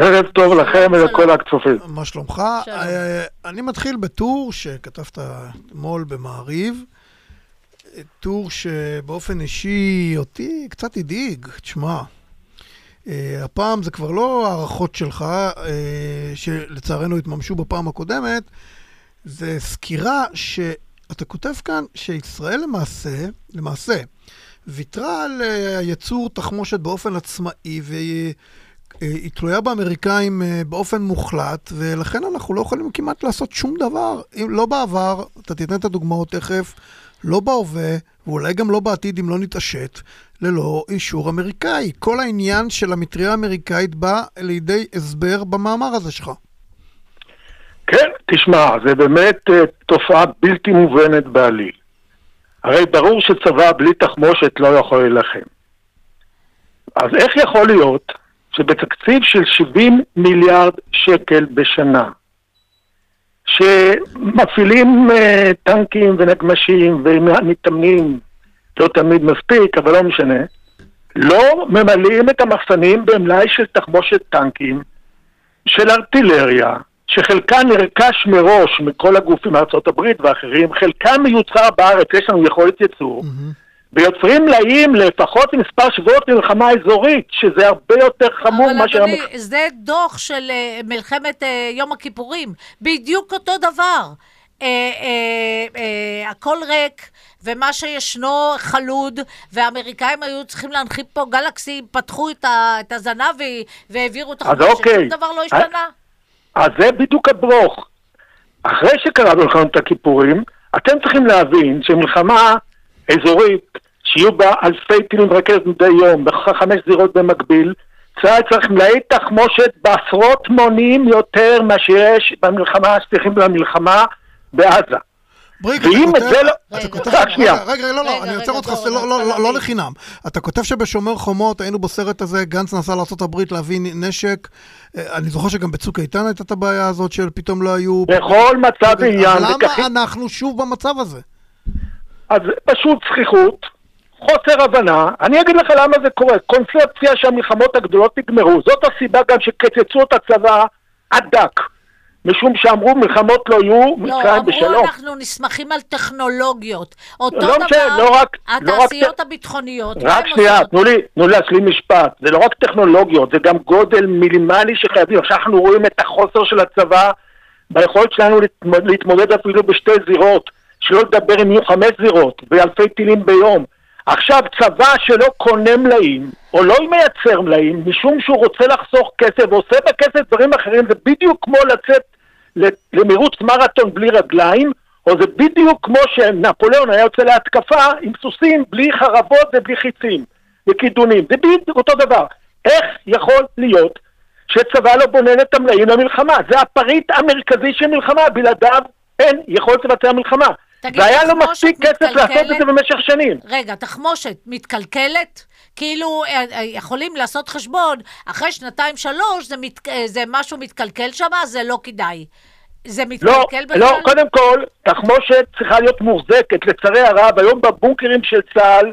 ערב טוב לכם ולכל הצופים. מה שלומך? אה, אני מתחיל בטור שכתבת אתמול במעריב. טור שבאופן אישי אותי קצת הדאיג. תשמע, אה, הפעם זה כבר לא הערכות שלך, אה, שלצערנו התממשו בפעם הקודמת, זה סקירה שאתה כותב כאן שישראל למעשה, למעשה, ויתרה על הייצור תחמושת באופן עצמאי והיא... היא תלויה באמריקאים אה, באופן מוחלט, ולכן אנחנו לא יכולים כמעט לעשות שום דבר. אם לא בעבר, אתה תיתן את הדוגמאות תכף, לא בהווה, ואולי גם לא בעתיד אם לא נתעשת, ללא אישור אמריקאי. כל העניין של המטריה האמריקאית בא לידי הסבר במאמר הזה שלך. כן, תשמע, זה באמת uh, תופעה בלתי מובנת בעליל. הרי ברור שצבא בלי תחמושת לא יכול להילחם. אז איך יכול להיות שבתקציב של 70 מיליארד שקל בשנה, שמפעילים uh, טנקים ונגמשים ומתאמנים, לא תמיד מספיק, אבל לא משנה, לא ממלאים את המחסנים במלאי של תחמושת טנקים, של ארטילריה, שחלקה נרכש מראש מכל הגופים מארצות הברית ואחרים, חלקה מיוצר בארץ, יש לנו יכולת ייצור, mm-hmm. ויוצרים מלאים לפחות מספר שבועות מלחמה אזורית, שזה הרבה יותר חמור מאשר... אבל אדוני, המח... זה דוח של uh, מלחמת uh, יום הכיפורים, בדיוק אותו דבר. Uh, הכל ריק, ומה שישנו חלוד, והאמריקאים היו צריכים להנחית פה גלקסי, פתחו את, ה, את הזנב והעבירו את החודש, אוקיי. דבר לא השתנה. אז זה בדיוק הברוך. אחרי שקרה במלחמת הכיפורים, אתם צריכים להבין שמלחמה אזורית, שיהיו בה אלפי טילים רכזת מדי יום, בחמש זירות במקביל, צה"ל צריך מלאי תחמושת בעשרות מונים יותר מאשר יש במלחמה, סליחים, במלחמה בעזה. בריק, אתה כותב, רק שנייה. רגע, לא, לא, אני עוצר אותך, לא, לא, לא לחינם. אתה כותב שבשומר חומות היינו בסרט הזה, גנץ נסע לארה"ב להביא נשק. אה, אני זוכר שגם בצוק איתן הייתה את הבעיה הזאת של פתאום לא היו... בכל מצב עניין. למה אנחנו שוב במצב הזה? אז פשוט זכיחות, חוסר הבנה. אני אגיד לך למה זה קורה. קונספציה שהמלחמות הגדולות נגמרו. זאת הסיבה גם שקצצו את הצבא עד דק. משום שאמרו מלחמות לא יהיו, מצרים בשלום. לא, אמרו אנחנו נסמכים על טכנולוגיות. אותו לא דבר, משנה, לא רק... התעשיות לא רק, הביטחוניות. רק שנייה, תנו לי, תנו לי להשלים משפט. זה לא רק טכנולוגיות, זה גם גודל מינימלי שחייבים. עכשיו אנחנו רואים את החוסר של הצבא ביכולת שלנו להתמודד אפילו בשתי זירות. שלא לדבר אם יהיו חמש זירות ואלפי טילים ביום. עכשיו, צבא שלא קונה מלאים, או לא מייצר מלאים, משום שהוא רוצה לחסוך כסף ועושה בכסף דברים אחרים, זה בדיוק כמו לצאת למרוץ מרתון בלי רגליים, או זה בדיוק כמו שנפוליאון היה יוצא להתקפה עם סוסים בלי חרבות ובלי חיצים וכידונים. זה בדיוק אותו דבר. איך יכול להיות שצבא לא בונן את המלאים למלחמה? זה הפריט המרכזי של מלחמה, בלעדיו אין יכולת לבצע מלחמה. תגיד, והיה לו מספיק כסף לעשות את זה במשך שנים. רגע, תחמושת מתקלקלת? כאילו, אה, אה, יכולים לעשות חשבון, אחרי שנתיים-שלוש זה, מת, אה, זה משהו מתקלקל שם, זה לא כדאי. זה מתקלקל לא, בכלל? לא, קודם כל, תחמושת צריכה להיות מוחזקת. לצערי הרב, היום בבונקרים של צה"ל,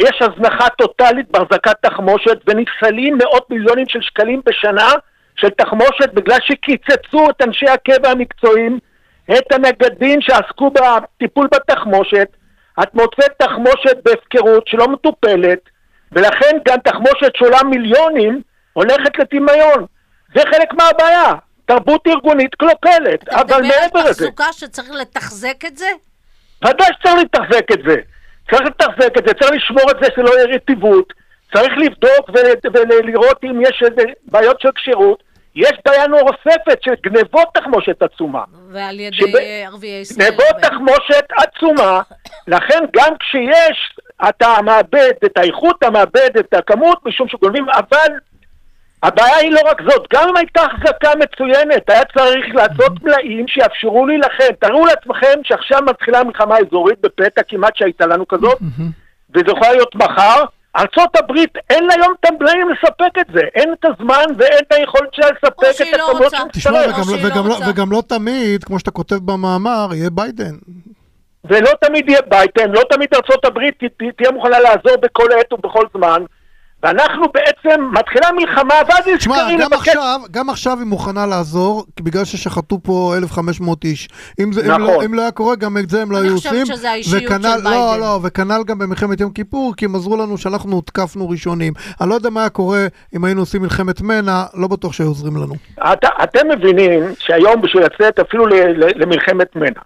יש הזנחה טוטאלית בהחזקת תחמושת, ונפסלים מאות מיליונים של שקלים בשנה של תחמושת בגלל שקיצצו את אנשי הקבע המקצועיים את הנגדים שעסקו בטיפול בתחמושת, את מוצאת תחמושת בהפקרות שלא מטופלת, ולכן גם תחמושת שעולה מיליונים הולכת לטמיון. זה חלק מהבעיה. תרבות ארגונית קלוקלת, אבל מעבר לזה... אתה מדבר על תחזוקה שצריך לתחזק את זה? ודאי שצריך לתחזק את זה. צריך לתחזק את זה, צריך לשמור את זה שלא יהיה רטיבות, צריך לבדוק ולראות אם יש בעיות של כשירות, יש בעיה נוספת של גנבות תחמושת עצומה. ועל ידי שב... ערביי ישראל. גנבות תחמושת עצומה, לכן גם כשיש, אתה מאבד את האיכות, אתה מאבד את הכמות, משום שגונבים, אבל הבעיה היא לא רק זאת, גם אם הייתה החזקה מצוינת, היה צריך לעשות מלאים שיאפשרו להילחם. תארו לעצמכם שעכשיו מתחילה מלחמה אזורית בפתע כמעט שהייתה לנו כזאת, וזה יכול להיות מחר, ארצות הברית אין לה היום את המלאים לספק את זה, אין את הזמן ואין את היכולת שלה לספק את לא הכמות שהיא תשמע, וגם, וגם, לא, וגם לא תמיד, כמו שאתה כותב במאמר, יהיה ביידן. ולא תמיד יהיה ביידן, לא תמיד ארצות הברית תהיה מוכנה לעזור בכל עת ובכל זמן, ואנחנו בעצם, מתחילה מלחמה, ואז תשמע, נזכרים גם לבקש... עכשיו, גם עכשיו היא מוכנה לעזור, בגלל ששחטו פה 1,500 איש. אם זה, אם, לא, נכון. אם לא היה קורה, גם את זה הם לא אני היו חושבת עושים. שזה האישיות של וכנ"ל- לא, ביידן. לא, וכנ"ל גם במלחמת יום כיפור, כי הם עזרו לנו שאנחנו הותקפנו ראשונים. אני לא יודע מה היה קורה אם היינו עושים מלחמת מנע, לא בטוח שהיו עוזרים לנו. אתה, אתם מבינים שהיום בשביל לצאת אפילו ל, ל, למלחמת מנע,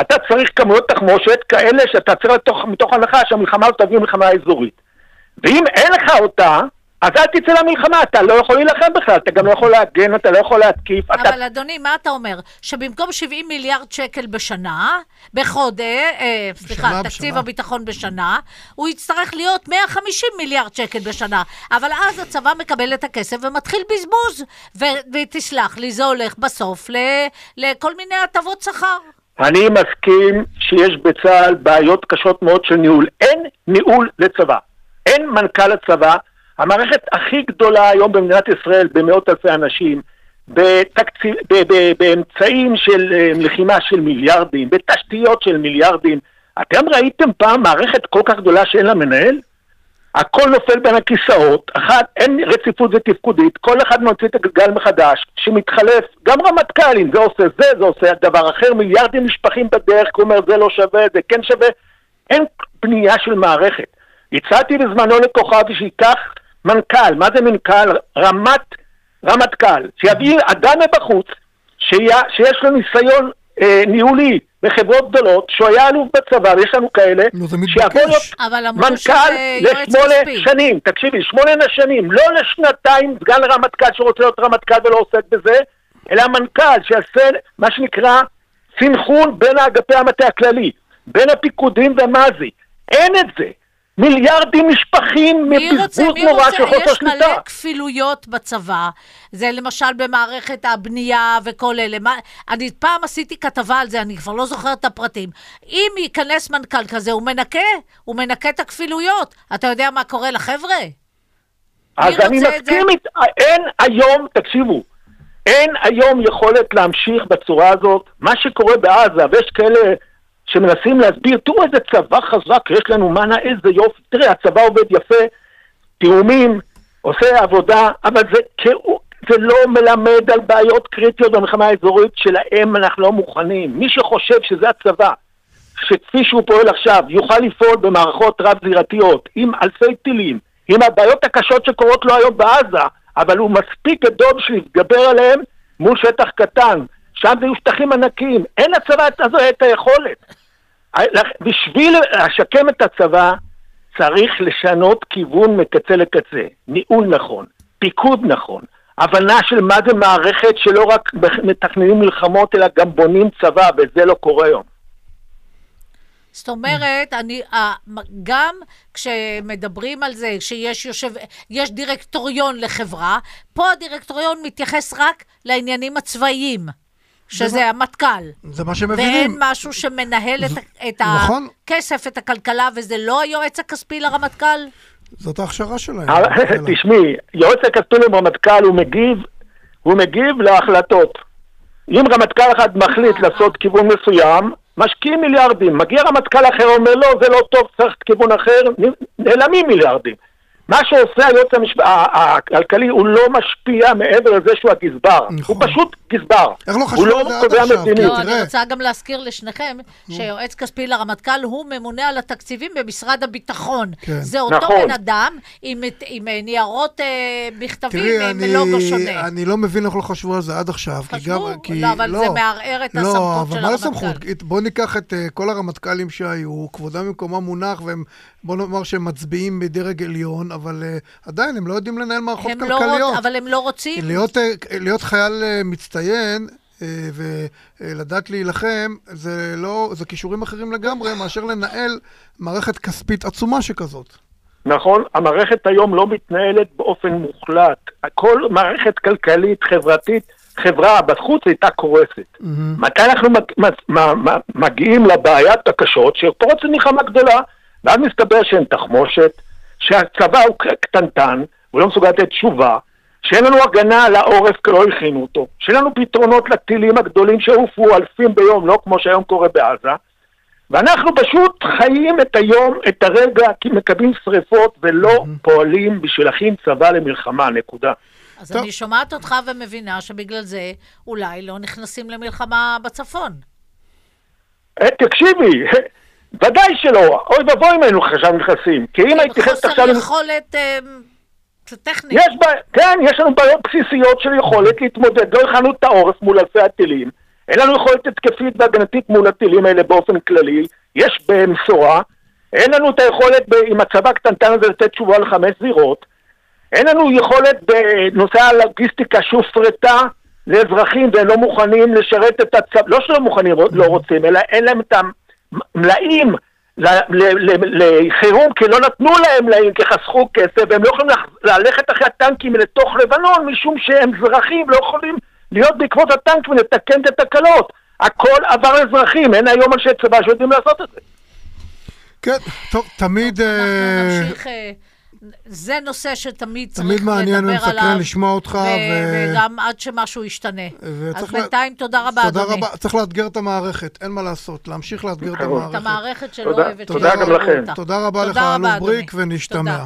אתה צריך כמויות תחמושת כאלה שאתה צריך לתוך, מתוך הנחה שהמלחמה הזאת תביא מלחמה אזורית. ואם אין לך אותה, אז אל תצא למלחמה, אתה לא יכול להילחם בכלל, אתה גם לא יכול להגן, אתה לא יכול להתקיף, אתה... אבל אדוני, מה אתה אומר? שבמקום 70 מיליארד שקל בשנה, בחודש, אה, סליחה, בשנה, תקציב בשנה. הביטחון בשנה, הוא יצטרך להיות 150 מיליארד שקל בשנה. אבל אז הצבא מקבל את הכסף ומתחיל בזבוז. ו- ותסלח לי, זה הולך בסוף ל- לכל מיני הטבות שכר. אני מסכים שיש בצה"ל בעיות קשות מאוד של ניהול. אין ניהול לצבא. אין מנכ"ל לצבא. המערכת הכי גדולה היום במדינת ישראל, במאות אלפי אנשים, בתקציב, ב, ב, באמצעים של אה, לחימה של מיליארדים, בתשתיות של מיליארדים. אתם ראיתם פעם מערכת כל כך גדולה שאין לה מנהל? הכל נופל בין הכיסאות, אחת, אין רציפות ותפקודית, כל אחד מוציא את הגלגל מחדש, שמתחלף, גם רמטכ"לים, זה עושה זה, זה עושה דבר אחר, מיליארדים נשפכים בדרך, הוא אומר זה לא שווה, זה כן שווה, אין בנייה של מערכת. הצעתי בזמנו לכוכבי שייקח מנכ"ל, מה זה מנכ"ל? רמת, רמטכ"ל, שיביא אדם מבחוץ, שיה, שיש לו ניסיון אה, ניהולי בחברות גדולות, שהוא היה אלוף בצבא, ויש לנו כאלה, זה שיבוא. להיות מנכ"ל לשמונה. שנים, תקשיבי, שמונה שנים, לא לשנתיים סגן רמטכ"ל שרוצה להיות רמטכ"ל ולא עוסק בזה, אלא מנכ"ל שיעשה מה שנקרא סנכרון בין אגפי המטה הכללי, בין הפיקודים ומזי. אין את זה. מיליארדים נשפכים מבזבוז נורא של חוסר יש מלא שליטה. כפילויות בצבא, זה למשל במערכת הבנייה וכל אלה. מה, אני פעם עשיתי כתבה על זה, אני כבר לא זוכרת את הפרטים. אם ייכנס מנכ"ל כזה, הוא מנקה, הוא מנקה את הכפילויות. אתה יודע מה קורה לחבר'ה? אז אני? מסכים, אית- אין היום, תקשיבו, אין היום יכולת להמשיך בצורה הזאת. מה שקורה בעזה, ויש כאלה שמנסים להסביר, תראו איזה צבא חזק יש לנו, מה איזה יופי, תראה, הצבא עובד יפה, תיאומים, עושה עבודה, אבל זה, כאילו- זה לא מלמד על בעיות קריטיות במלחמה האזורית שלהם אנחנו לא מוכנים. מי שחושב שזה הצבא, שכפי שהוא פועל עכשיו, יוכל לפעול במערכות רב-זירתיות, עם אלפי טילים, עם הבעיות הקשות שקורות לו היום בעזה, אבל הוא מספיק גדול בשביל להתגבר עליהם מול שטח קטן. שם זה יהיו שטחים ענקיים. אין לצבא הזו את היכולת. בשביל לשקם את הצבא, צריך לשנות כיוון מקצה לקצה. ניהול נכון, פיקוד נכון, הבנה של מה זה מערכת שלא רק מתכננים מלחמות, אלא גם בונים צבא, וזה לא קורה היום. זאת אומרת, אני, גם כשמדברים על זה שיש יושב, יש דירקטוריון לחברה, פה הדירקטוריון מתייחס רק לעניינים הצבאיים, שזה המטכ"ל. זה מה ואין שמבינים. משהו שמנהל את, ה- את נכון. הכסף, את הכלכלה, וזה לא היועץ הכספי לרמטכ"ל? זאת ההכשרה שלהם. תשמעי, יועץ הכספי למרמטכ"ל הוא מגיב, הוא מגיב להחלטות. אם רמטכ"ל אחד מחליט לעשות כיוון מסוים, משקיעים מיליארדים. מגיע רמטכ"ל אחר, אומר לא, זה לא טוב, צריך כיוון אחר, נעלמים מיליארדים. מה שעושה היועץ המשפ... הכלכלי, הוא לא משפיע מעבר לזה שהוא הגזבר. נכון. הוא פשוט גזבר. איך לא הוא חשבו לא על זה עד קובע עכשיו? מדיניות. לא, אני. רוצה גם להזכיר לשניכם שיועץ כספי לרמטכ"ל הוא ממונה על התקציבים במשרד הביטחון. כן. זה אותו נכון. בן אדם עם, עם ניירות אה, מכתבים תראי, עם אני, לוגו שונה. אני לא מבין איך לא חשבו על זה עד עכשיו. כי חשבו? גם, כי, לא, אבל זה מערער את הסמכות לא, אבל של מה הרמטכ"ל. הסמכות? בואו ניקח את uh, כל הרמטכ"לים שהיו, כבודם במקומם מונח, והם, בואו נאמר שהם מצביעים בדרג עליון, אבל uh, עדיין הם לא יודעים לנהל מערכות הם לא כלכליות. רוצ... אבל הם לא רוצים. להיות, אה, להיות חייל אה, מצטיין ולדעת להילחם, זה לא, זה כישורים אחרים לגמרי מאשר לנהל מערכת כספית עצומה שכזאת. נכון, המערכת היום לא מתנהלת באופן מוחלט. כל מערכת כלכלית, חברתית, חברה בחוץ הייתה קורסת. מתי אנחנו מג- מ- מ- מ- מגיעים לבעיית הקשות, שפורצת מלחמה גדולה, ואז מסתבר שאין תחמושת, שהצבא הוא קטנטן, הוא לא מסוגל לתת תשובה, שאין לנו הגנה על העורף כי לא הכינו אותו, שאין לנו פתרונות לטילים הגדולים שעופו אלפים ביום, לא כמו שהיום קורה בעזה, ואנחנו פשוט חיים את היום, את הרגע, כי מקבלים שריפות ולא פועלים בשביל להכין צבא למלחמה, נקודה. אז טוב. אני שומעת אותך ומבינה שבגלל זה אולי לא נכנסים למלחמה בצפון. אה, תקשיבי, ודאי שלא, אוי ואבוי אם היינו עכשיו נכנסים, כי אם הייתי נכנסת עכשיו... חוסר יכולת אה, טכנית. יש בה, כן, יש לנו בעיות בסיסיות של יכולת להתמודד, לא הכנו את העורף מול אלפי הטילים, אין לנו יכולת התקפית והגנתית מול הטילים האלה באופן כללי, יש במשורה, אין לנו את היכולת ב, עם הצבא הקטנטן הזה לתת תשובה לחמש זירות, אין לנו יכולת בנושא הלוגיסטיקה שהופרטה לאזרחים והם לא מוכנים לשרת את הצבא, לא שלא מוכנים, לא רוצים, אלא אין להם את המלאים ל- ל- ל- לחירום, כי לא נתנו להם מלאים, כי חסכו כסף, והם לא יכולים ללכת אחרי הטנקים לתוך לבנון, משום שהם אזרחים, לא יכולים להיות בעקבות הטנק ולתקן את התקלות. הכל עבר אזרחים, אין היום אנשי צבא שיודעים לעשות את זה. כן, טוב, תמיד... אה, אנחנו נמשיך... זה נושא שתמיד צריך תמיד לדבר עליו. מעניין ומסקרן לשמוע אותך, ו- ו- וגם עד שמשהו ישתנה. אז לה- בינתיים תודה רבה, תודה אדוני. רבה. צריך לאתגר את המערכת, אין מה לעשות. להמשיך לאתגר את ברור. את המערכת. המערכת שלא תודה. אוהבת תודה גם לכם. תודה רבה לך, אלוף בריק. ונשתמע. תודה.